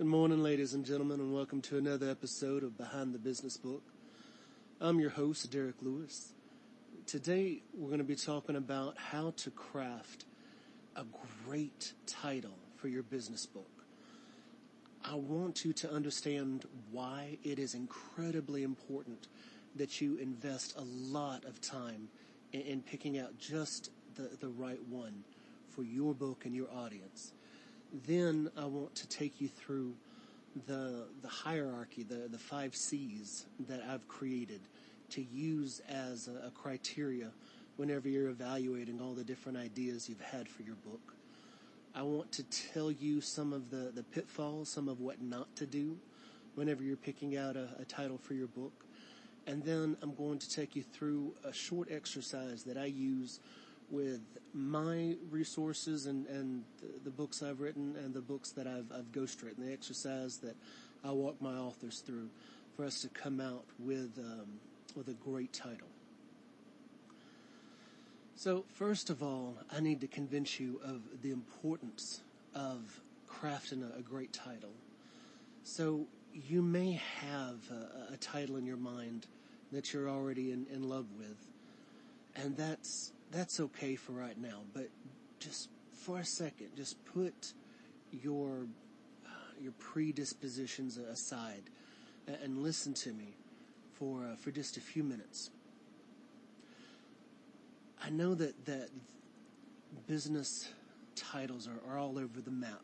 Good morning, ladies and gentlemen, and welcome to another episode of Behind the Business Book. I'm your host, Derek Lewis. Today, we're going to be talking about how to craft a great title for your business book. I want you to understand why it is incredibly important that you invest a lot of time in, in picking out just the, the right one for your book and your audience. Then I want to take you through the, the hierarchy, the, the five C's that I've created to use as a, a criteria whenever you're evaluating all the different ideas you've had for your book. I want to tell you some of the, the pitfalls, some of what not to do whenever you're picking out a, a title for your book. And then I'm going to take you through a short exercise that I use with my resources and, and the, books I've written and the books that I've, I've ghostwritten, the exercise that I walk my authors through for us to come out with, um, with a great title. So first of all, I need to convince you of the importance of crafting a, a great title. So you may have a, a, title in your mind that you're already in, in love with, and that's that's okay for right now, but just for a second, just put your uh, your predispositions aside and, listen to me for uh, for just a few minutes. I know that that business titles are, are all over the map,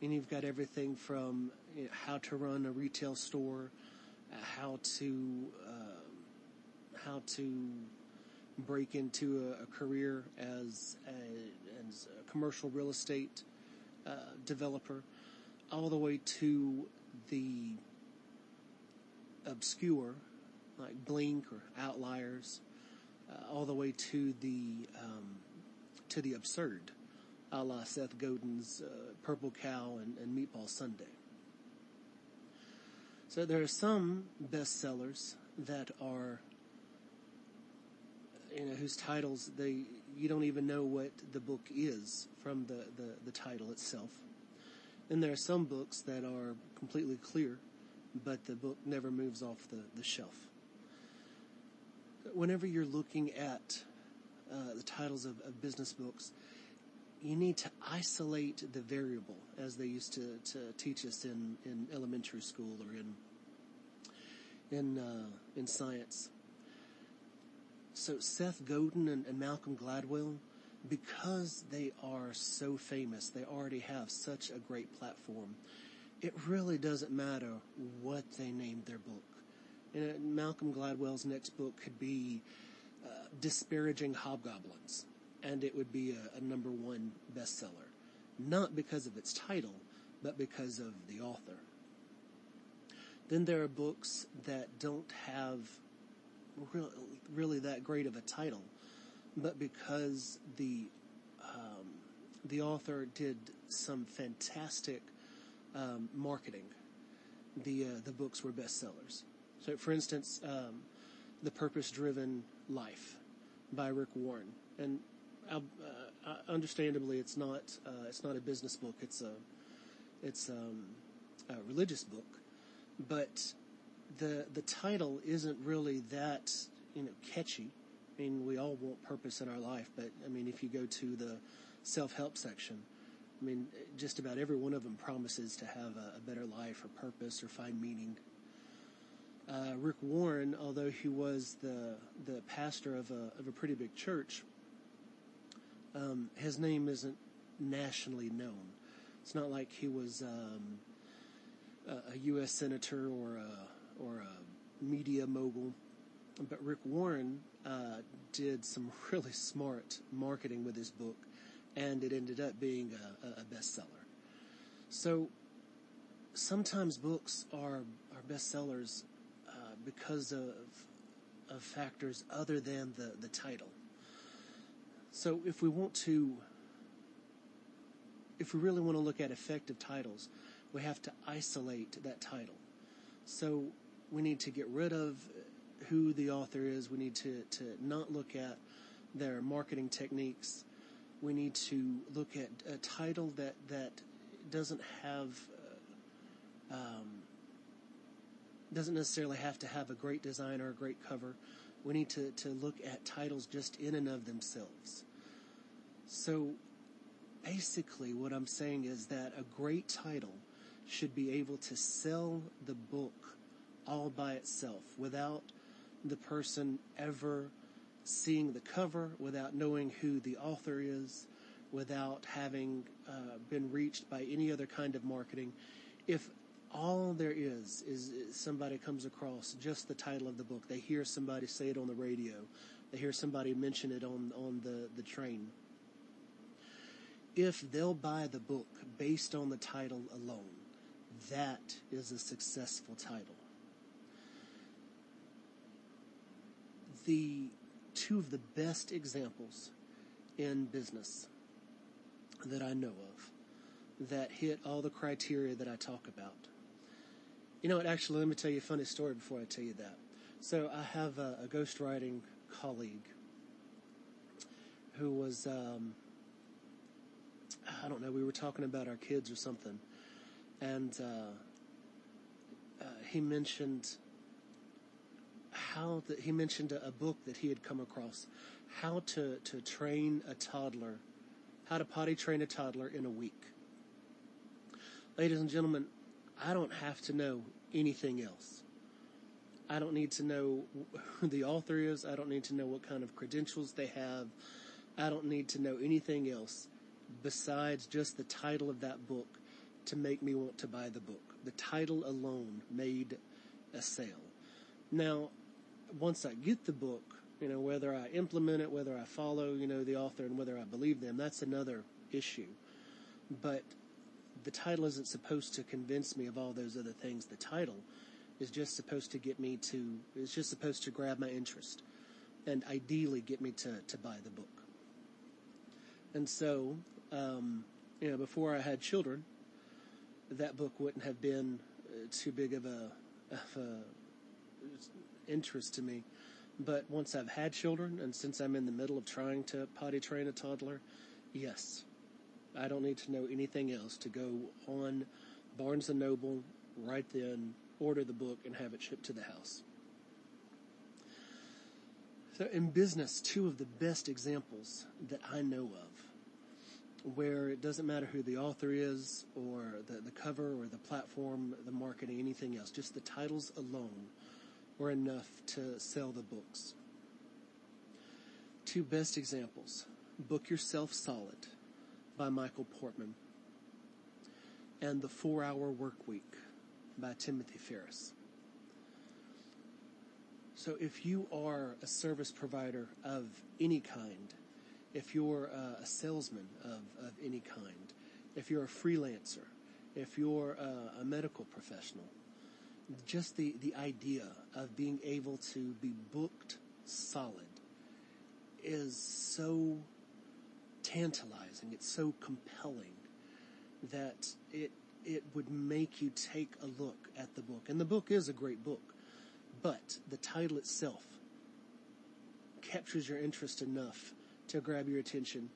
and you've got everything from you know, how to run a retail store, uh, how to uh, how to break into a, a career as a, as a commercial real estate uh, developer, all the way to the obscure, like Blink or Outliers, uh, all the way to the um, to the absurd, a la Seth Godin's uh, Purple Cow and, and Meatball Sundae. So there are some bestsellers that are you know, whose titles they, you don't even know what the book is from the, the, the title itself. And there are some books that are completely clear, but the book never moves off the, the shelf. Whenever you're looking at uh, the titles of, of business books, you need to isolate the variable, as they used to, to teach us in, in elementary school or in in uh, in science. So Seth Godin and, and Malcolm Gladwell, because they are so famous, they already have such a great platform. It really doesn't matter what they named their book. Malcolm Gladwell's next book could be uh, disparaging hobgoblins, and it would be a, a number one bestseller, not because of its title, but because of the author. Then there are books that don't have really, really that great of a title, but because the um, the author did some fantastic um, marketing, the uh, the books were bestsellers. So, for instance, um, the Purpose Driven Life by Rick Warren, and uh, understandably, it's not uh, it's not a business book. It's a it's um, a religious book, but the the title isn't really that you know catchy. I mean, we all want purpose in our life, but I mean, if you go to the self help section, I mean, just about every one of them promises to have a, a better life or purpose or find meaning. Uh, Rick Warren, although he was the the pastor of a of a pretty big church, um, his name isn't nationally known. It's not like he was um, a, a U.S. senator or a or a media mogul. But Rick Warren uh, did some really smart marketing with his book, and it ended up being a, a bestseller. So sometimes books are are bestsellers uh, because of of factors other than the the title. So if we want to, if we really want to look at effective titles, we have to isolate that title. So we need to get rid of who the author is. We need to, to not look at their marketing techniques. We need to look at a title that, that doesn't have Um, doesn't necessarily have to have a great design or a great cover. We need to, to look at titles just in and of themselves. So basically what I'm saying is that a great title should be able to sell the book all by itself without the person ever seeing the cover, without knowing who the author is, without having uh, been reached by any other kind of marketing. If all there is, is is somebody comes across just the title of the book, they hear somebody say it on the radio, they hear somebody mention it on on the the train. If they'll buy the book based on the title alone, that is a successful title. The two of the best examples in business that I know of that hit all the criteria that I talk about. You know what? Actually, let me tell you a funny story before I tell you that. So I have a, a ghostwriting colleague who was, um, I don't know, we were talking about our kids or something, and uh, uh, he mentioned how that he mentioned a, a book that he had come across, how to to train a toddler, how to potty train a toddler in a week. Ladies and gentlemen, I don't have to know anything else. I don't need to know who the author is. I don't need to know what kind of credentials they have. I don't need to know anything else besides just the title of that book to make me want to buy the book. The title alone made a sale. Now, once I get the book, you know, whether I implement it, whether I follow, you know, the author and whether I believe them, that's another issue. But the title isn't supposed to convince me of all those other things. The title is just supposed to get me to, it's just supposed to grab my interest and ideally get me to, to buy the book. And so, um, you know, before I had children, that book wouldn't have been uh, too big of a, of a interest to me. But once I've had children, and since I'm in the middle of trying to potty train a toddler, yes, I don't need to know anything else to go on Barnes and Noble right then, order the book, and have it shipped to the house. So in business, two of the best examples that I know of where it doesn't matter who the author is or the, the cover or the platform, the marketing, anything else, just the titles alone were enough to sell the books. Two best examples. Book Yourself Solid by Michael Portman, and The Four Hour Work Week by Timothy Ferriss. So if you are a service provider of any kind, if you're a salesman of, of any kind, if you're a freelancer, if you're a, a medical professional, just the, the idea of being able to be booked solid is so tantalizing. It's so compelling that it it would make you take a look at the book. And the book is a great book, but the title itself captures your interest enough to grab your attention.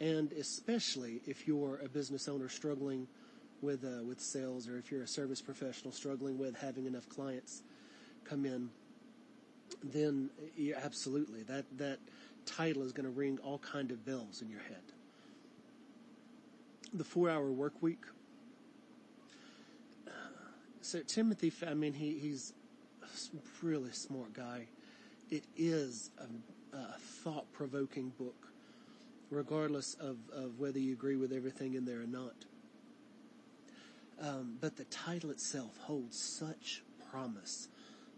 And especially if you're a business owner struggling with uh, with sales, or if you're a service professional struggling with having enough clients come in, then absolutely that that title is going to ring all kind of bells in your head. The four-hour work week. So Timothy, I mean, he, he's a really smart guy. It is a, a thought-provoking book, regardless of, of whether you agree with everything in there or not. Um, but the title itself holds such promise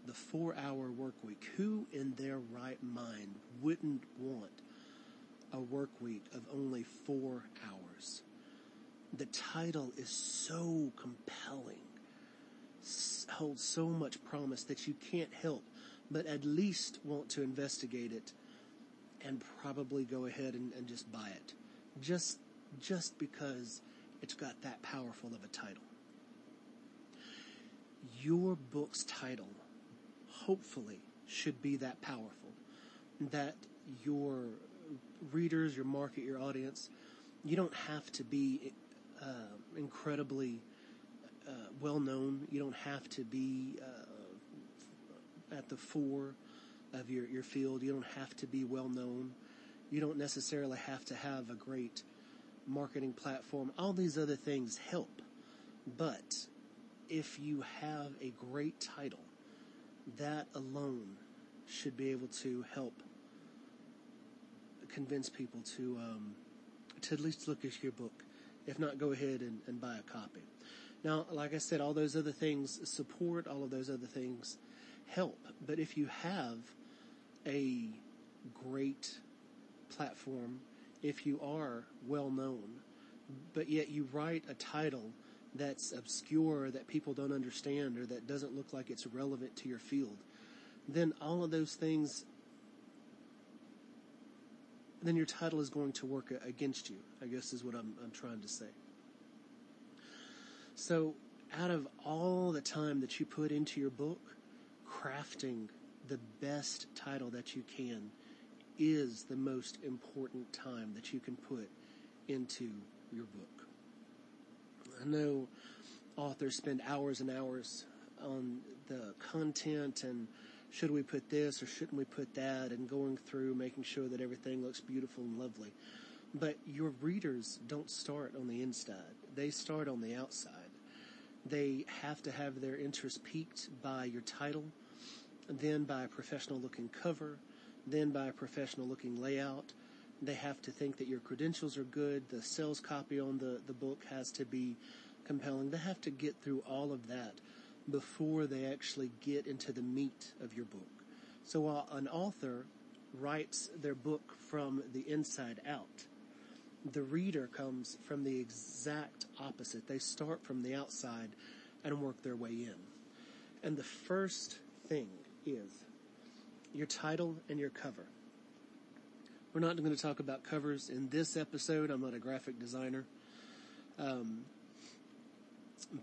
the four hour work week. Who in their right mind wouldn't want a work week of only four hours? The title is so compelling, holds so much promise that you can't help but at least want to investigate it and probably go ahead and, and just buy it. Just, just because it's got that powerful of a title. Your book's title hopefully should be that powerful that your readers, your market, your audience, you don't have to be uh, incredibly uh, well known. You don't have to be uh, at the fore of your, your field. You don't have to be well known. You don't necessarily have to have a great marketing platform. All these other things help. But if you have a great title, that alone should be able to help convince people to um, to at least look at your book. If not, go ahead and, and buy a copy. Now, like I said, all those other things support, all of those other things help. But if you have a great platform, if you are well known, but yet you write a title that's obscure, that people don't understand, or that doesn't look like it's relevant to your field, then all of those things, then your title is going to work against you, I guess is what I'm, I'm trying to say. So, out of all the time that you put into your book, crafting the best title that you can is the most important time that you can put into your book. I know authors spend hours and hours on the content and should we put this or shouldn't we put that and going through making sure that everything looks beautiful and lovely. But your readers don't start on the inside. They start on the outside. They have to have their interest piqued by your title, then by a professional looking cover, then by a professional looking layout. They have to think that your credentials are good. The sales copy on the, the book has to be compelling. They have to get through all of that before they actually get into the meat of your book. So while an author writes their book from the inside out, the reader comes from the exact opposite. They start from the outside and work their way in. And the first thing is your title and your cover. We're not going to talk about covers in this episode. I'm not a graphic designer. Um,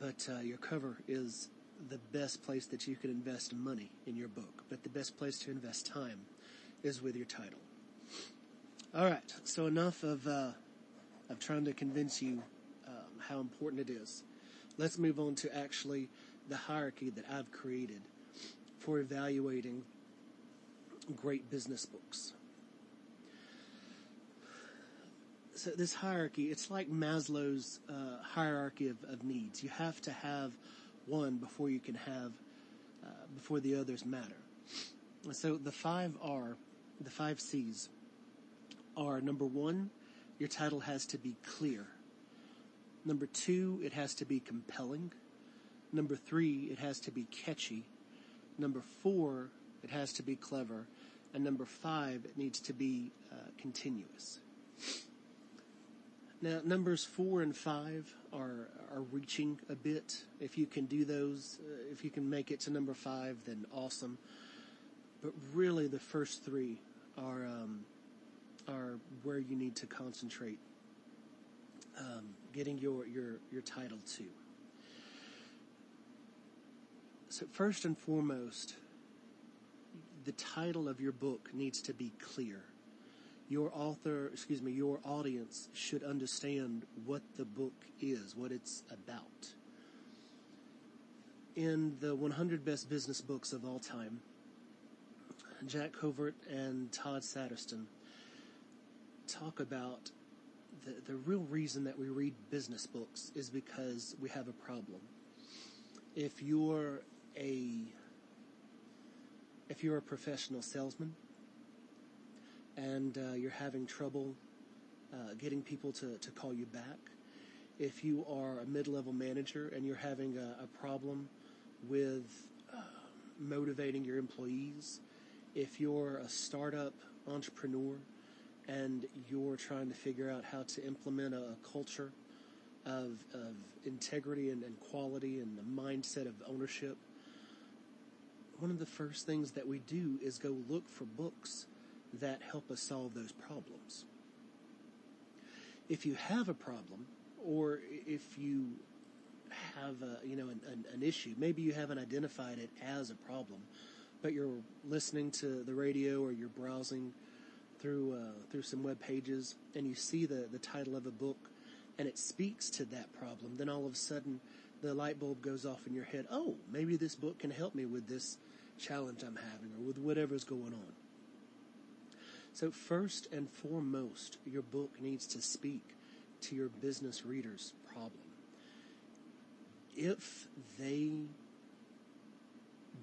but uh, your cover is the best place that you can invest money in your book. But the best place to invest time is with your title. All right. So enough of uh, of trying to convince you um, how important it is. Let's move on to actually the hierarchy that I've created for evaluating great business books. So this hierarchy, it's like Maslow's uh, hierarchy of, of, needs. You have to have one before you can have, uh, before the others matter. So the five are, the five C's are number one, your title has to be clear. Number two, it has to be compelling. Number three, it has to be catchy. Number four, it has to be clever. And number five, it needs to be uh, continuous. Now, numbers four and five are are reaching a bit. If you can do those, uh, if you can make it to number five, then awesome. But really, the first three are um, are where you need to concentrate um, getting your, your, your title to. So first and foremost, the title of your book needs to be clear. Your author, excuse me, your audience should understand what the book is, what it's about. In the 100 best business books of all time, Jack Covert and Todd Sattersten talk about the, the real reason that we read business books is because we have a problem. If you're a if you're a professional salesman and uh, you're having trouble uh, getting people to, to call you back, if you are a mid-level manager and you're having a, a problem with uh, motivating your employees, if you're a startup entrepreneur and you're trying to figure out how to implement a, a culture of, of integrity and, and quality and the mindset of ownership, one of the first things that we do is go look for books that help us solve those problems. If you have a problem, or if you have a, you know an, an, an, issue, maybe you haven't identified it as a problem, but you're listening to the radio or you're browsing through uh, through some web pages and you see the the title of a book and it speaks to that problem, then all of a sudden the light bulb goes off in your head. Oh, maybe this book can help me with this challenge I'm having or with whatever's going on. So first and foremost, your book needs to speak to your business readers' problem. If they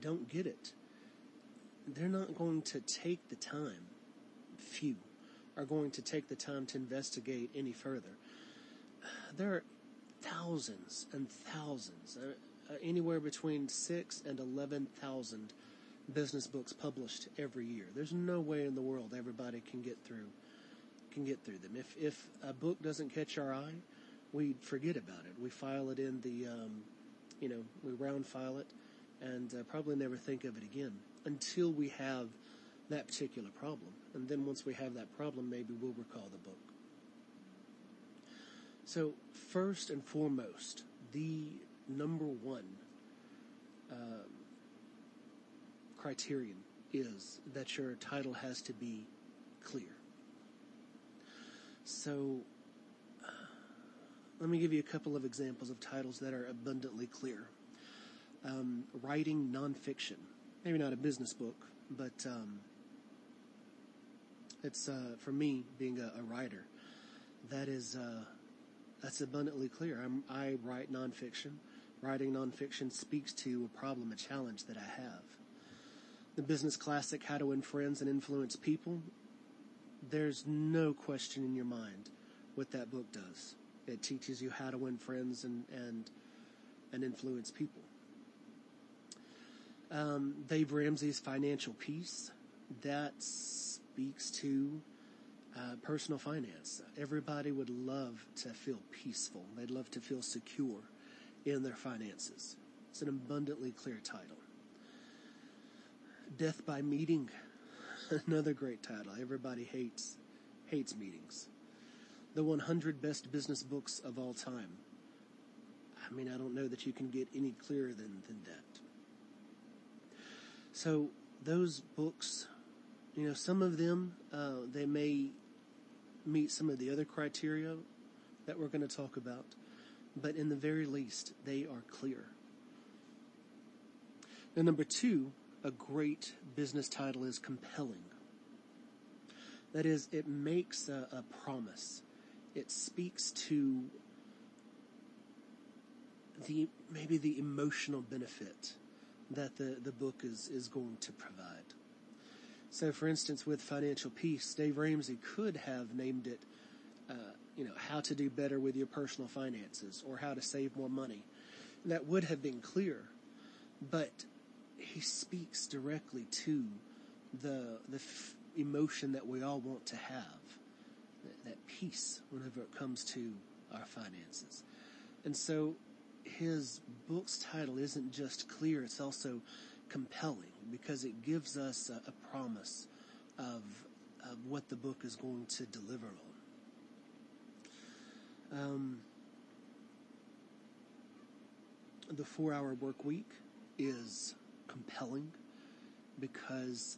don't get it, they're not going to take the time, few are going to take the time to investigate any further. There are thousands and thousands, uh, uh, anywhere between six and 11,000 business books published every year. There's no way in the world everybody can get through, can get through them. If, if a book doesn't catch our eye, we forget about it. We file it in the, um, you know, we round file it and uh, probably never think of it again until we have that particular problem. And then once we have that problem, maybe we'll recall the book. So first and foremost, the number one um, criterion is that your title has to be clear. So uh, let me give you a couple of examples of titles that are abundantly clear. Um, writing nonfiction, maybe not a business book, but um, it's uh, for me being a, a writer. That is uh, that's abundantly clear. I'm, I write nonfiction. Writing nonfiction speaks to a problem, a challenge that I have. The business classic, How to Win Friends and Influence People, there's no question in your mind what that book does. It teaches you how to win friends and, and, and influence people. Um, Dave Ramsey's Financial Peace, that speaks to uh, personal finance. Everybody would love to feel peaceful. They'd love to feel secure in their finances. It's an abundantly clear title. Death by Meeting, another great title. Everybody hates hates meetings. The 100 best business books of all time. I mean, I don't know that you can get any clearer than, than that. So those books, you know, some of them, uh, they may meet some of the other criteria that we're going to talk about, but in the very least, they are clear. Now, number two, a great business title is compelling. That is, it makes a, a promise. It speaks to the maybe the emotional benefit that the, the book is, is going to provide. So, for instance, with financial peace, Dave Ramsey could have named it, uh, you know, how to do better with your personal finances or how to save more money. That would have been clear, but he speaks directly to the the f- emotion that we all want to have, that, that peace whenever it comes to our finances. And so, his book's title isn't just clear; it's also compelling because it gives us a, a promise of, of what the book is going to deliver on. Um, the four hour work week is compelling because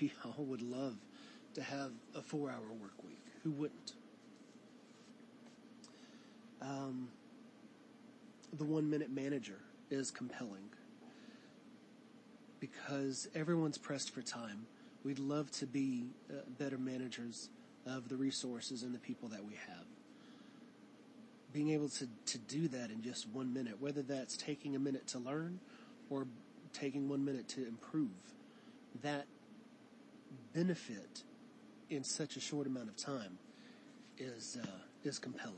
we all would love to have a four hour work week. Who wouldn't? Um, the one minute manager is compelling because everyone's pressed for time. We'd love to be uh, better managers of the resources and the people that we have. Being able to, to do that in just one minute, whether that's taking a minute to learn or taking one minute to improve, that benefit in such a short amount of time is uh, is compelling.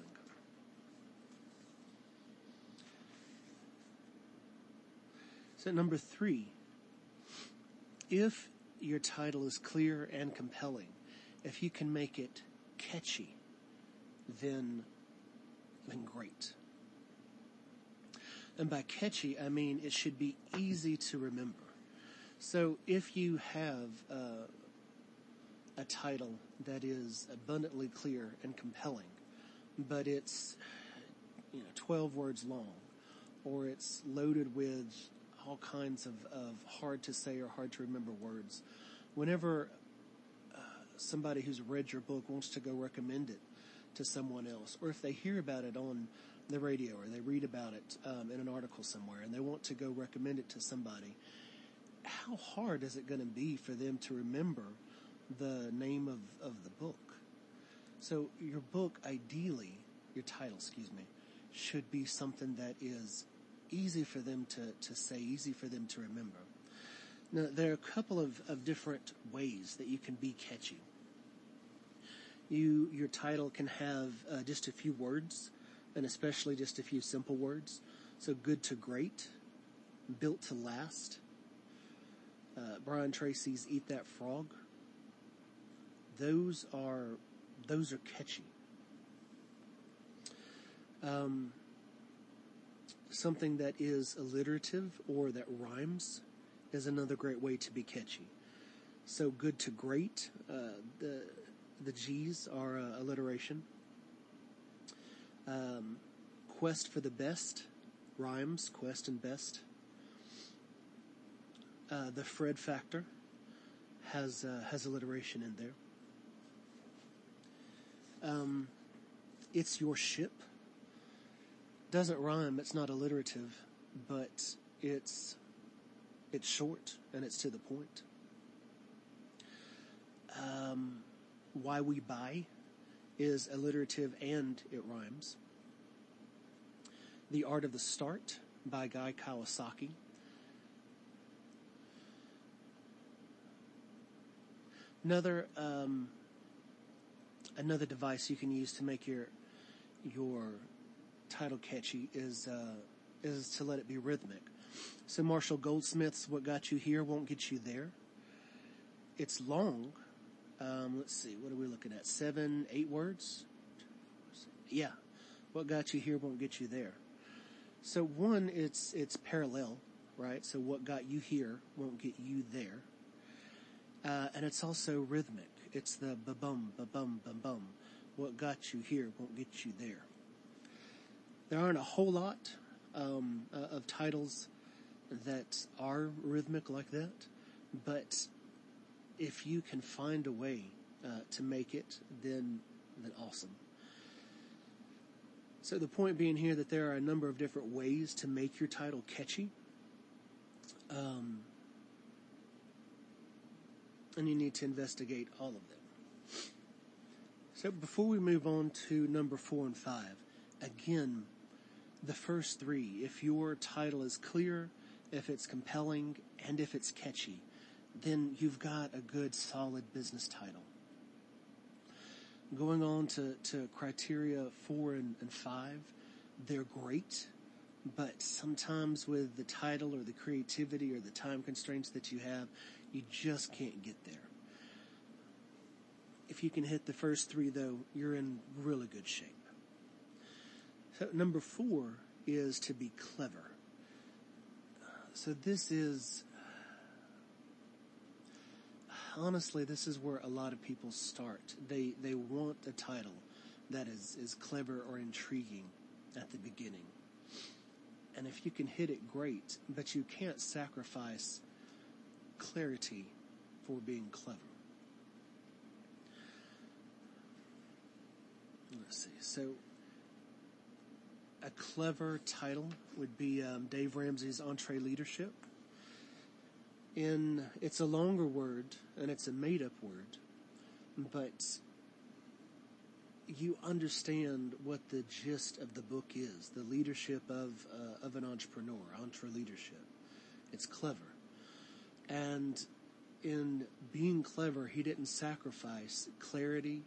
So number three, if your title is clear and compelling, if you can make it catchy, then, then great. And by catchy, I mean it should be easy to remember. So if you have uh, a title that is abundantly clear and compelling, but it's you know 12 words long, or it's loaded with all kinds of, of hard to say or hard to remember words. Whenever uh, somebody who's read your book wants to go recommend it to someone else, or if they hear about it on the radio or they read about it um, in an article somewhere and they want to go recommend it to somebody, how hard is it going to be for them to remember the name of, of the book? So your book, ideally, your title, excuse me, should be something that is easy for them to, to say, easy for them to remember. Now, there are a couple of, of different ways that you can be catchy. You, your title can have uh, just a few words, and especially just a few simple words. So good to great, built to last. Uh, Brian Tracy's Eat That Frog. Those are, those are catchy. Um, something that is alliterative or that rhymes is another great way to be catchy. So good to great, uh, the the G's are uh, alliteration. Um, quest for the best rhymes, quest and best. Uh, the Fred factor has uh, has alliteration in there. Um, it's your ship doesn't rhyme. It's not alliterative, but it's it's short and it's to the point. Um, why we buy is alliterative and it rhymes. The Art of the Start by Guy Kawasaki. Another um, another device you can use to make your your title catchy is uh, is to let it be rhythmic. So Marshall Goldsmith's "What Got You Here Won't Get You There." It's long. Um, let's see, what are we looking at? Seven, eight words. Yeah, what got you here won't get you there. So one, it's it's parallel, right? So what got you here won't get you there. Uh, and it's also rhythmic. It's the ba bum ba bum ba bum. What got you here won't get you there. There aren't a whole lot um, uh, of titles that are rhythmic like that, but if you can find a way uh, to make it, then then awesome. So the point being here that there are a number of different ways to make your title catchy. Um, and you need to investigate all of them. So before we move on to number four and five, again, the first three, if your title is clear, if it's compelling, and if it's catchy, then you've got a good solid business title. Going on to, to criteria four and, and five, they're great, but sometimes with the title or the creativity or the time constraints that you have, you just can't get there. If you can hit the first three though, you're in really good shape. So number four is to be clever. So this is, honestly, this is where a lot of people start. They, they want a title that is, is clever or intriguing at the beginning. And if you can hit it, great, but you can't sacrifice clarity for being clever. Let's see. So a clever title would be um, Dave Ramsey's EntreLeadership. In it's a longer word and it's a made-up word, but you understand what the gist of the book is: the leadership of uh, of an entrepreneur, entre leadership. It's clever, and in being clever, he didn't sacrifice clarity.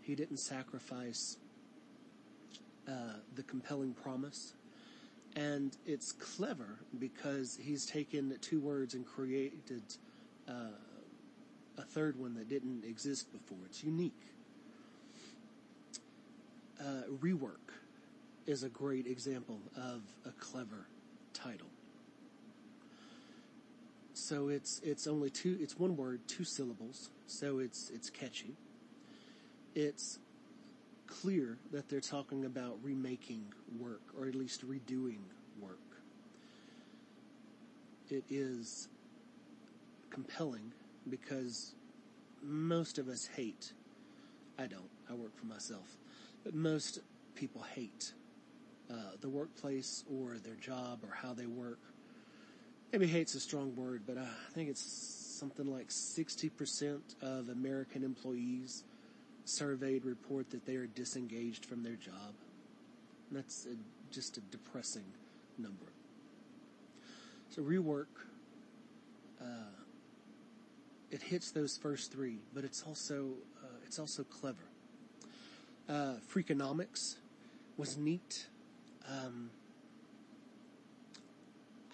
He didn't sacrifice uh, the compelling promise. And it's clever because he's taken two words and created uh, a third one that didn't exist before. It's unique. Uh, rework is a great example of a clever title. So it's it's only two. It's one word, two syllables. So it's it's catchy. It's clear that they're talking about remaking work, or at least redoing work. It is compelling because most of us hate. I don't. I work for myself. But most people hate uh, the workplace or their job or how they work. Maybe hate's a strong word, but I think it's something like 60% of American employees surveyed report that they are disengaged from their job. And that's a, just a depressing number. So rework, uh, it hits those first three, but it's also uh, it's also clever. Uh, Freakonomics was neat. Um,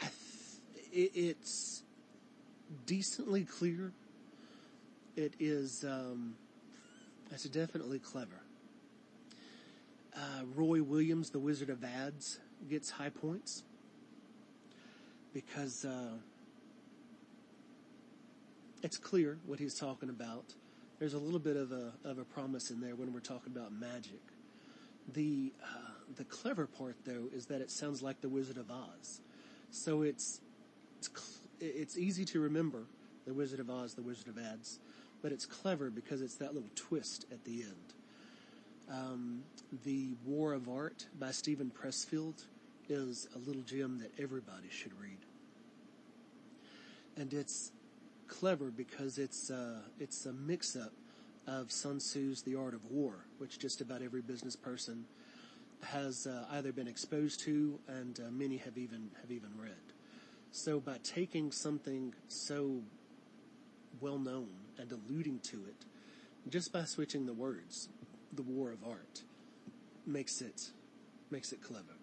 th- it's decently clear. It is. Um, it's definitely clever. Uh, Roy Williams, the Wizard of Ads, gets high points because uh, it's clear what he's talking about. There's a little bit of a of a promise in there when we're talking about magic. The uh, the clever part though is that it sounds like the Wizard of Oz, so it's it's cl- it's easy to remember the Wizard of Oz, the Wizard of Ads, but it's clever because it's that little twist at the end. Um, the War of Art by Steven Pressfield is a little gem that everybody should read, and it's clever because it's uh, it's a mix-up of Sun Tzu's The Art of War, which just about every business person has uh, either been exposed to, and uh, many have even have even read. So by taking something so well known and alluding to it, just by switching the words, the War of Art makes it makes it clever.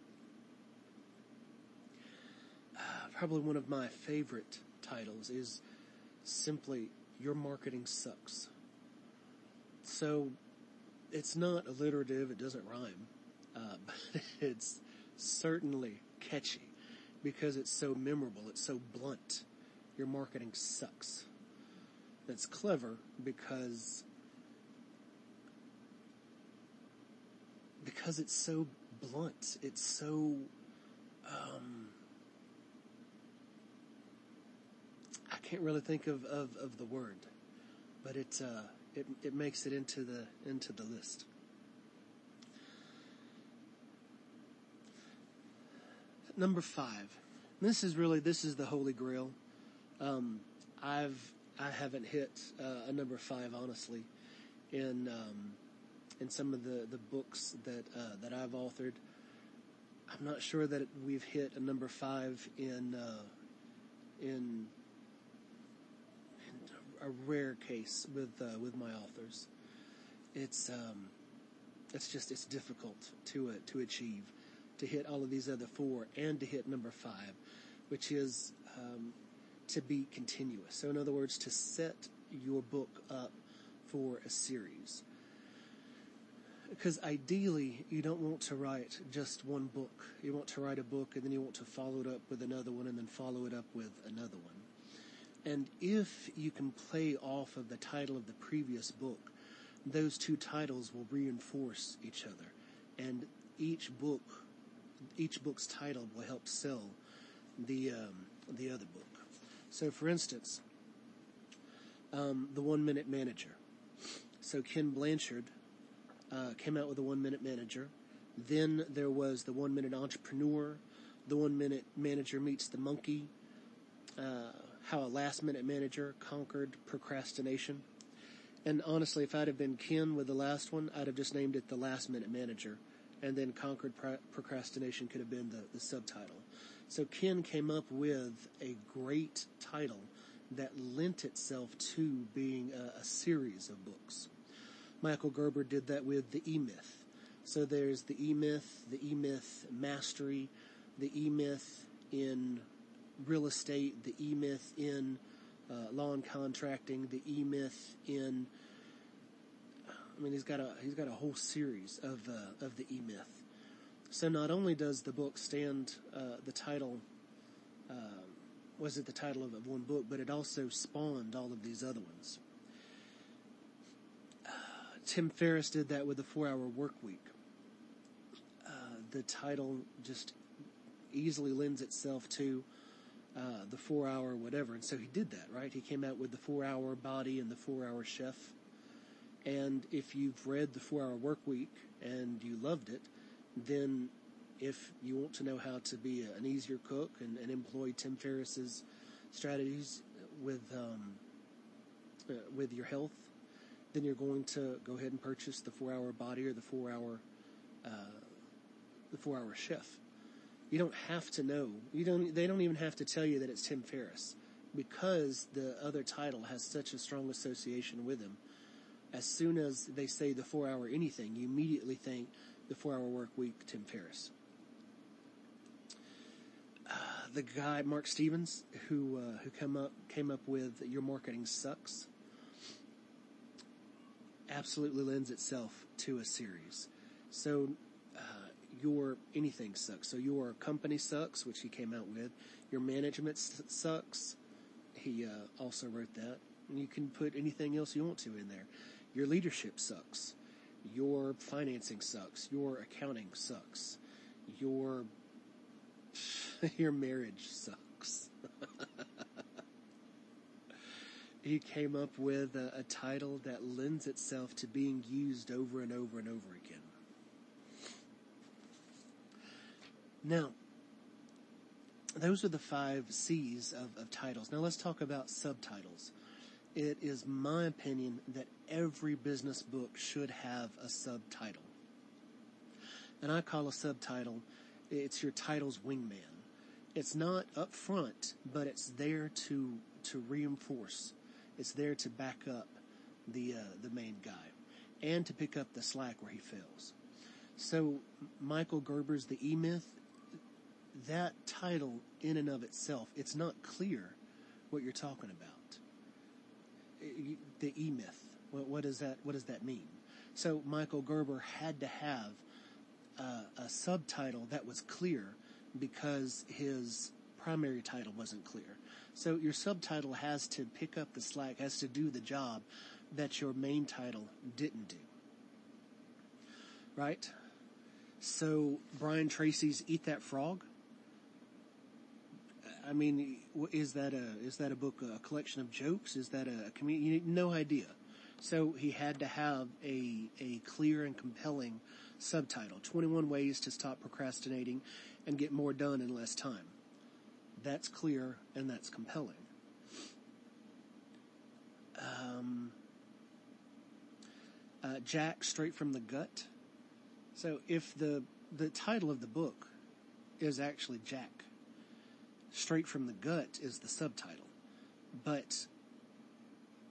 Uh, probably one of my favorite titles is simply your marketing sucks. So it's not alliterative, it doesn't rhyme, uh, but it's certainly catchy because it's so memorable, it's so blunt. Your marketing sucks. That's clever because because it's so blunt, it's so um, I can't really think of, of, of the word, but it, uh, it, it makes it into the, into the list. Number five. This is really, this is the holy grail. Um, I've, I haven't hit, uh, a number five, honestly, in, um, in some of the, the books that, uh, that I've authored. I'm not sure that we've hit a number five in, uh, in a rare case with uh, with my authors. It's um, it's just it's difficult to uh, to achieve to hit all of these other four and to hit number five, which is um, to be continuous. So in other words, to set your book up for a series. Because ideally, you don't want to write just one book. You want to write a book and then you want to follow it up with another one and then follow it up with another one. And if you can play off of the title of the previous book, those two titles will reinforce each other. And each book, each book's title will help sell the, um, the other book. So for instance, um, The One Minute Manager. So Ken Blanchard uh, came out with The One Minute Manager. Then there was The One Minute Entrepreneur, The One Minute Manager Meets the Monkey, uh, how a last minute manager conquered procrastination. And honestly, if I'd have been Ken with the last one, I'd have just named it the last minute manager. And then conquered pro- procrastination could have been the, the subtitle. So Ken came up with a great title that lent itself to being a, a series of books. Michael Gerber did that with the E-Myth. So there's the E-Myth, the E-Myth Mastery, the E-Myth in real estate, the E-Myth in uh, law and contracting, the E-Myth in. I mean, he's got a he's got a whole series of uh, of the E-Myth. So not only does the book stand uh, the title, uh, was it the title of one book, but it also spawned all of these other ones. Uh, Tim Ferriss did that with the Four Hour Work Week. Uh, the title just easily lends itself to uh, the four hour whatever. And so he did that, right? He came out with the four hour body and the four hour chef. And if you've read the four hour work week and you loved it, then if you want to know how to be an easier cook and, and employ Tim Ferriss's strategies with um, uh, with your health, then you're going to go ahead and purchase the four hour body or the four hour uh, the four hour chef. You don't have to know. You don't. They don't even have to tell you that it's Tim Ferriss because the other title has such a strong association with him. As soon as they say the four hour anything, you immediately think the four hour work week, Tim Ferriss. Uh, the guy Mark Stevens, who uh, who come up came up with your marketing sucks, absolutely lends itself to a series. So uh, your anything sucks. So your company sucks, which he came out with. Your management sucks. He uh, also wrote that. And you can put anything else you want to in there. Your leadership sucks. Your financing sucks. Your accounting sucks. Your your marriage sucks. he came up with a, a, title that lends itself to being used over and over and over again. Now, those are the five C's of, of titles. Now let's talk about subtitles. It is my opinion that every business book should have a subtitle. And I call a subtitle, it's your title's wingman. It's not up front, but it's there to, to reinforce. It's there to back up the, uh, the main guy and to pick up the slack where he fails. So Michael Gerber's The E-Myth that title in and of itself, it's not clear what you're talking about. The E myth. What, what, does that? What does that mean? So Michael Gerber had to have a subtitle that was clear because his primary title wasn't clear. So your subtitle has to pick up the slack, has to do the job that your main title didn't do. Right? So Brian Tracy's Eat That Frog I mean, is that a is that a book a collection of jokes? Is that a community? No idea. So he had to have a a clear and compelling subtitle: Twenty One Ways to Stop Procrastinating and Get More Done in Less Time. That's clear and that's compelling. Um, uh, Jack, straight from the gut. So if the the title of the book is actually Jack Straight from the Gut is the subtitle. But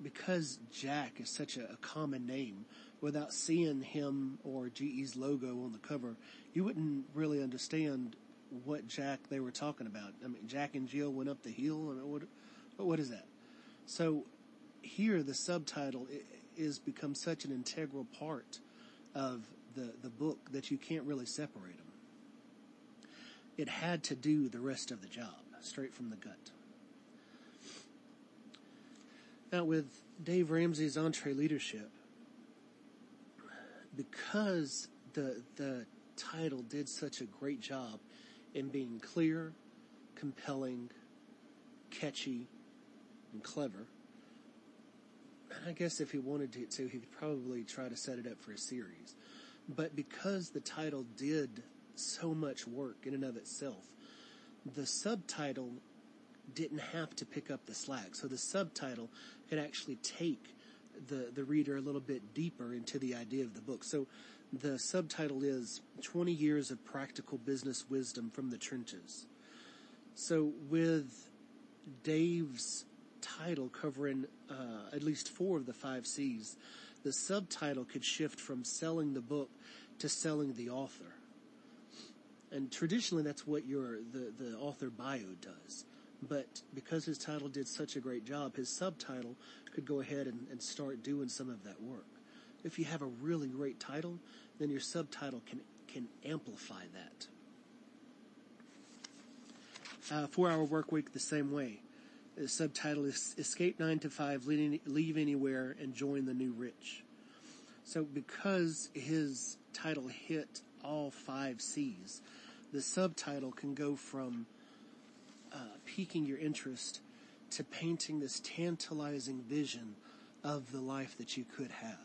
because Jack is such a, a, common name, without seeing him or GE's logo on the cover, you wouldn't really understand what Jack they were talking about. I mean, Jack and Jill went up the hill. I mean, what, what is that? So here, the subtitle is become such an integral part of the, the book that you can't really separate them. It had to do the rest of the job straight from the gut. Now, with Dave Ramsey's EntreLeadership, because the the title did such a great job in being clear, compelling, catchy, and clever. I guess if he wanted to, he could probably try to set it up for a series. But because the title did so much work in and of itself, the subtitle didn't have to pick up the slack. So the subtitle could actually take the, the reader a little bit deeper into the idea of the book. So the subtitle is 20 Years of Practical Business Wisdom from the Trenches. So with Dave's title covering uh, at least four of the five C's, the subtitle could shift from selling the book to selling the author. And traditionally that's what your, the, the author bio does. But because his title did such a great job, his subtitle could go ahead and, and start doing some of that work. If you have a really great title, then your subtitle can, can amplify that. Uh, four hour work week the same way. The subtitle is Escape 9 to 5, Live Anywhere, and Join the New Rich. So because his title hit all five C's, the subtitle can go from uh, piquing your interest to painting this tantalizing vision of the life that you could have.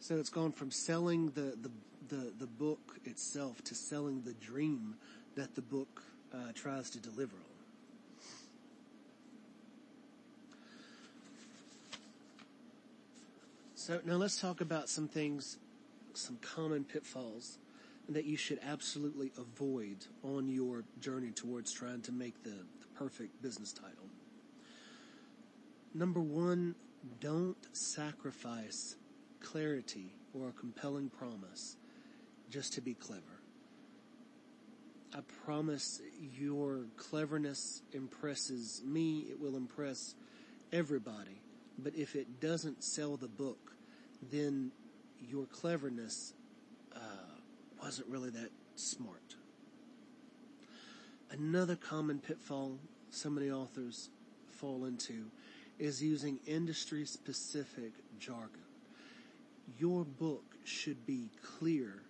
So it's gone from selling the, the, the, the book itself to selling the dream that the book uh, tries to deliver on. So now let's talk about some things, some common pitfalls that you should absolutely avoid on your journey towards trying to make the, the perfect business title. Number one, don't sacrifice clarity or a compelling promise just to be clever. I promise your cleverness impresses me. It will impress everybody. But if it doesn't sell the book, then your cleverness wasn't really that smart. Another common pitfall so many authors fall into is using industry specific jargon. Your book should be clear.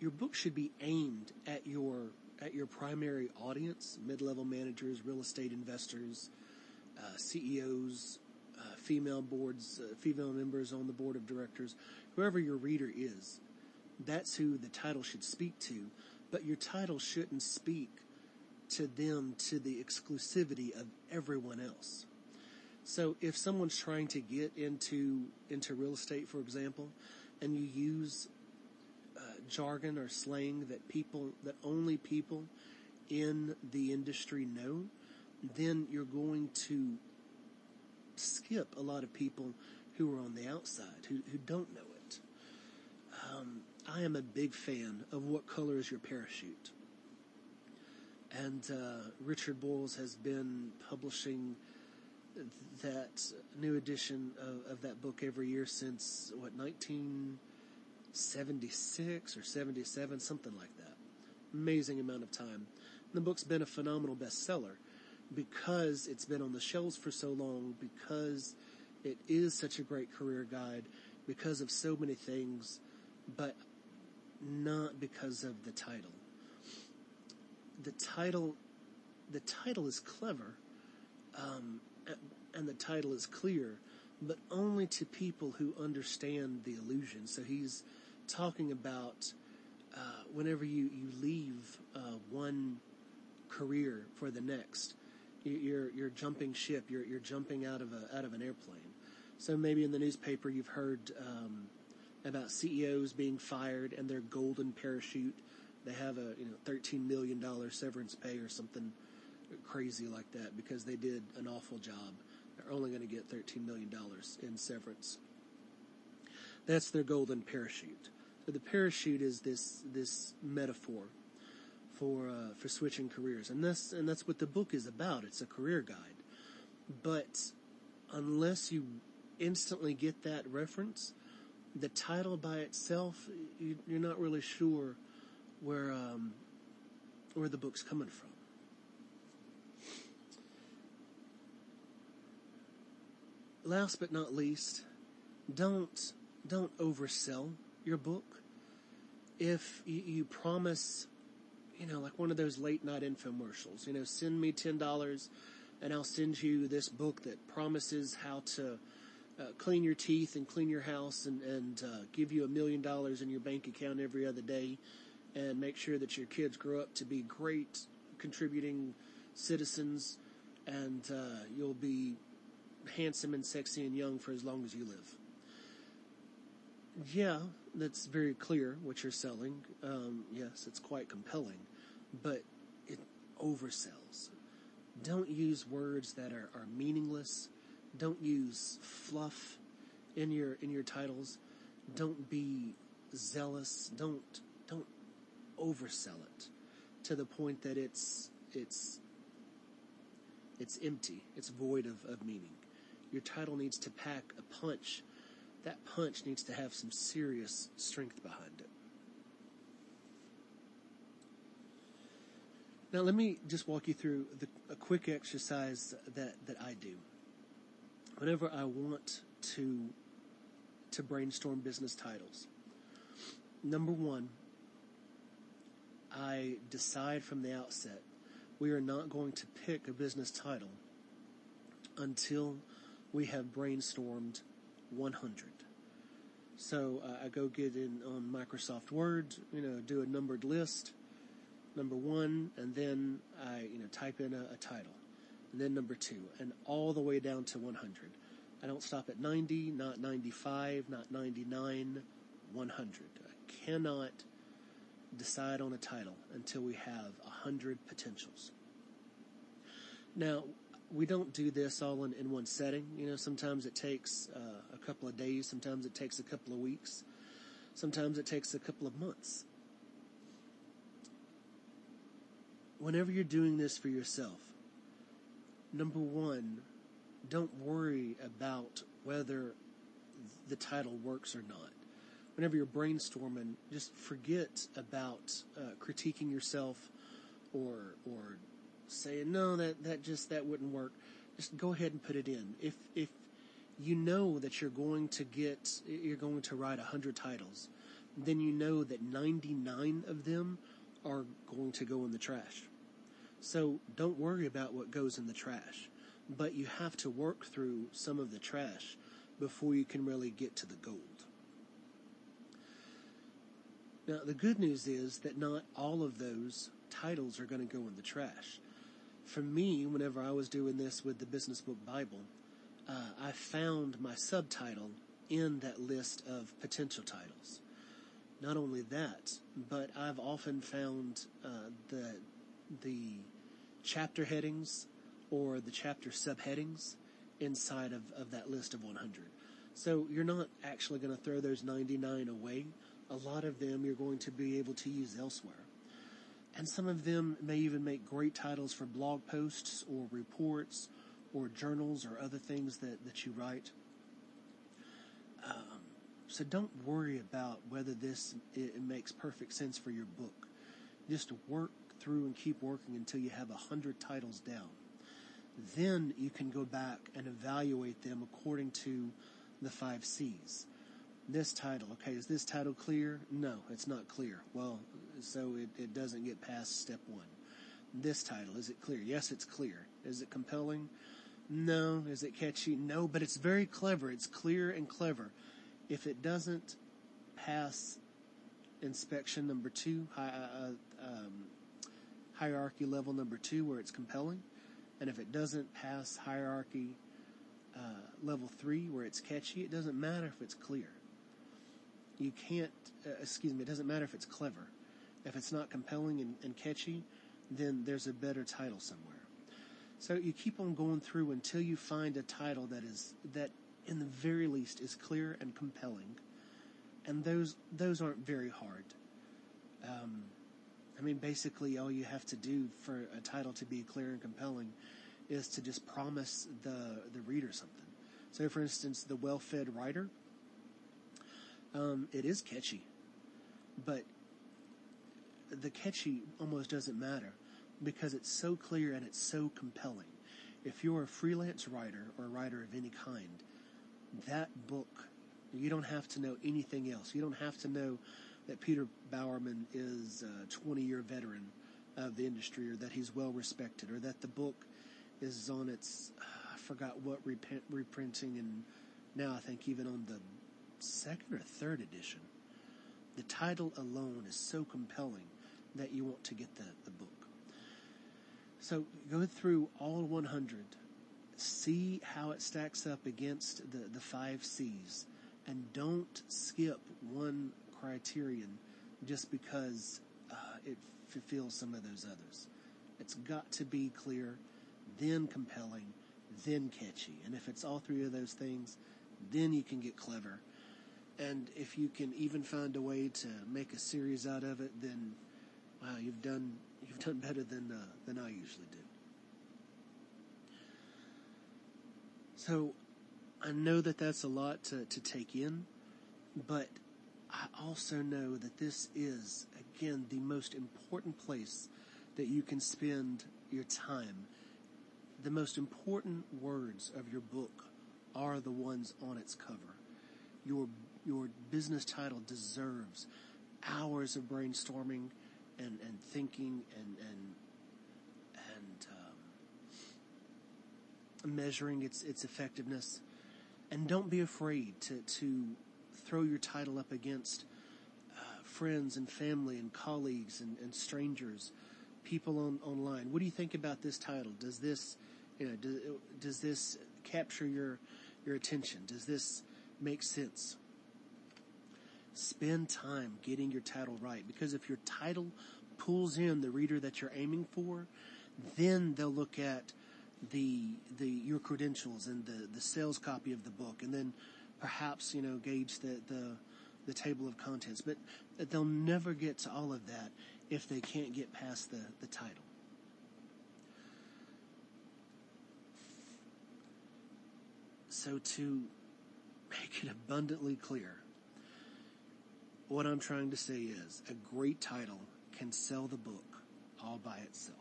Your book should be aimed at your at your primary audience, mid-level managers, real estate investors, uh, CEOs, uh, female boards, uh, female members on the board of directors, whoever your reader is. That's who the title should speak to, but your title shouldn't speak to them to the exclusivity of everyone else. So if someone's trying to get into into real estate, for example, and you use uh, jargon or slang that people that only people in the industry know, then you're going to skip a lot of people who are on the outside who who don't know I am a big fan of what color is your parachute. And uh, Richard Bolles has been publishing that new edition of, of that book every year since what 1976 or 77, something like that. Amazing amount of time. And the book's been a phenomenal bestseller because it's been on the shelves for so long, because it is such a great career guide, because of so many things, but not because of the title. The title, the title is clever, um, and the title is clear, but only to people who understand the illusion. So he's talking about uh, whenever you you leave uh, one career for the next, you're you're jumping ship. You're you're jumping out of a out of an airplane. So maybe in the newspaper you've heard um, about CEOs being fired and their golden parachute. They have a you know thirteen million dollar severance pay or something crazy like that because they did an awful job. They're only going to get $13 million in severance. That's their golden parachute. So the parachute is this, this metaphor for, uh, for switching careers. And that's, and that's what the book is about. It's a career guide. But unless you instantly get that reference, the title by itself, you, are not really sure where, um, where the book's coming from. last but not least, don't don't oversell your book. If you, you promise, you know, like one of those late night infomercials, you know, send me ten dollars, and I'll send you this book that promises how to uh, clean your teeth and clean your house and and uh, give you a million dollars in your bank account every other day, and make sure that your kids grow up to be great contributing citizens, and uh, you'll be handsome and sexy and young for as long as you live. Yeah, that's very clear what you're selling. Um, yes, it's quite compelling, but it oversells. Don't use words that are, are meaningless. Don't use fluff in your in your titles. Don't be zealous. Don't don't oversell it to the point that it's it's it's empty. It's void of, of meaning. Your title needs to pack a punch. That punch needs to have some serious strength behind it. Now, let me just walk you through the, a quick exercise that, that I do. Whenever I want to, to brainstorm business titles, number one, I decide from the outset we are not going to pick a business title until we have brainstormed 100. So uh, I go get in on Microsoft Word, you know, do a numbered list, number one, and then I, you know, type in a, a title, then number two, and all the way down to 100. I don't stop at 90, not 95, not 99, 100. I cannot decide on a title until we have 100 potentials. Now, we don't do this all in, in one setting. You know, sometimes it takes uh, a couple of days, sometimes it takes a couple of weeks, sometimes it takes a couple of months. Whenever you're doing this for yourself, number one, don't worry about whether the title works or not. Whenever you're brainstorming, just forget about uh, critiquing yourself or or saying no that that just that wouldn't work. Just go ahead and put it in. If if you know that you're going to get you're going to write a hundred titles, then you know that 99 of them are going to go in the trash. So don't worry about what goes in the trash but you have to work through some of the trash before you can really get to the gold. Now, the good news is that not all of those titles are going to go in the trash. For me, whenever I was doing this with the Business Book Bible, uh, I found my subtitle in that list of potential titles. Not only that, but I've often found uh, the the chapter headings or the chapter subheadings inside of, of that list of 100. So you're not actually going to throw those 99 away. A lot of them you're going to be able to use elsewhere. And some of them may even make great titles for blog posts or reports or journals or other things that, that you write. Um, so don't worry about whether this it, it makes perfect sense for your book. Just work through and keep working until you have a hundred titles down then you can go back and evaluate them according to the five C's. This title, okay, is this title clear? No, it's not clear. Well, so it, it doesn't get past step one. This title, is it clear? Yes, it's clear. Is it compelling? No. Is it catchy? No, but it's very clever. It's clear and clever. If it doesn't pass inspection number two, uh, um, hierarchy level number two, where it's compelling, and if it doesn't pass hierarchy uh, level three, where it's catchy, it doesn't matter if it's clear. You can't, uh, excuse me, it doesn't matter if it's clever. If it's not compelling and, and catchy, then there's a better title somewhere. So you keep on going through until you find a title that is that in the very least is clear and compelling, and those those aren't very hard. Um, I mean, basically, all you have to do for a title to be clear and compelling is to just promise the the reader something. So, for instance, the well-fed writer. Um, it is catchy, but the catchy almost doesn't matter because it's so clear and it's so compelling. If you're a freelance writer or a writer of any kind, that book, you don't have to know anything else. You don't have to know that Peter Bowerman is a 20 year veteran of the industry or that he's well respected or that the book is on its, I forgot what reprinting and now I think even on the second or third edition. The title alone is so compelling that you want to get the, the book. So go through all 100, see how it stacks up against the, the five C's, and don't skip one criterion just because uh, it fulfills some of those others. It's got to be clear, then compelling, then catchy. And if it's all three of those things, then you can get clever. And if you can even find a way to make a series out of it, then wow, you've done you've done better than uh, than I usually do. So I know that that's a lot to, to take in, but I also know that this is, again, the most important place that you can spend your time. The most important words of your book are the ones on its cover. Your, your business title deserves hours of brainstorming and, and thinking and, and, and, um, measuring its, its effectiveness. And don't be afraid to, to throw your title up against uh, friends and family and colleagues and, and strangers, people on, online. What do you think about this title? Does this, you know, does, does this capture your your attention? Does this make sense? Spend time getting your title right because if your title pulls in the reader that you're aiming for, then they'll look at the the your credentials and the the sales copy of the book, and then perhaps you know gauge the the the table of contents. But they'll never get to all of that if they can't get past the the title. So to make it abundantly clear, what I'm trying to say is a great title can sell the book all by itself.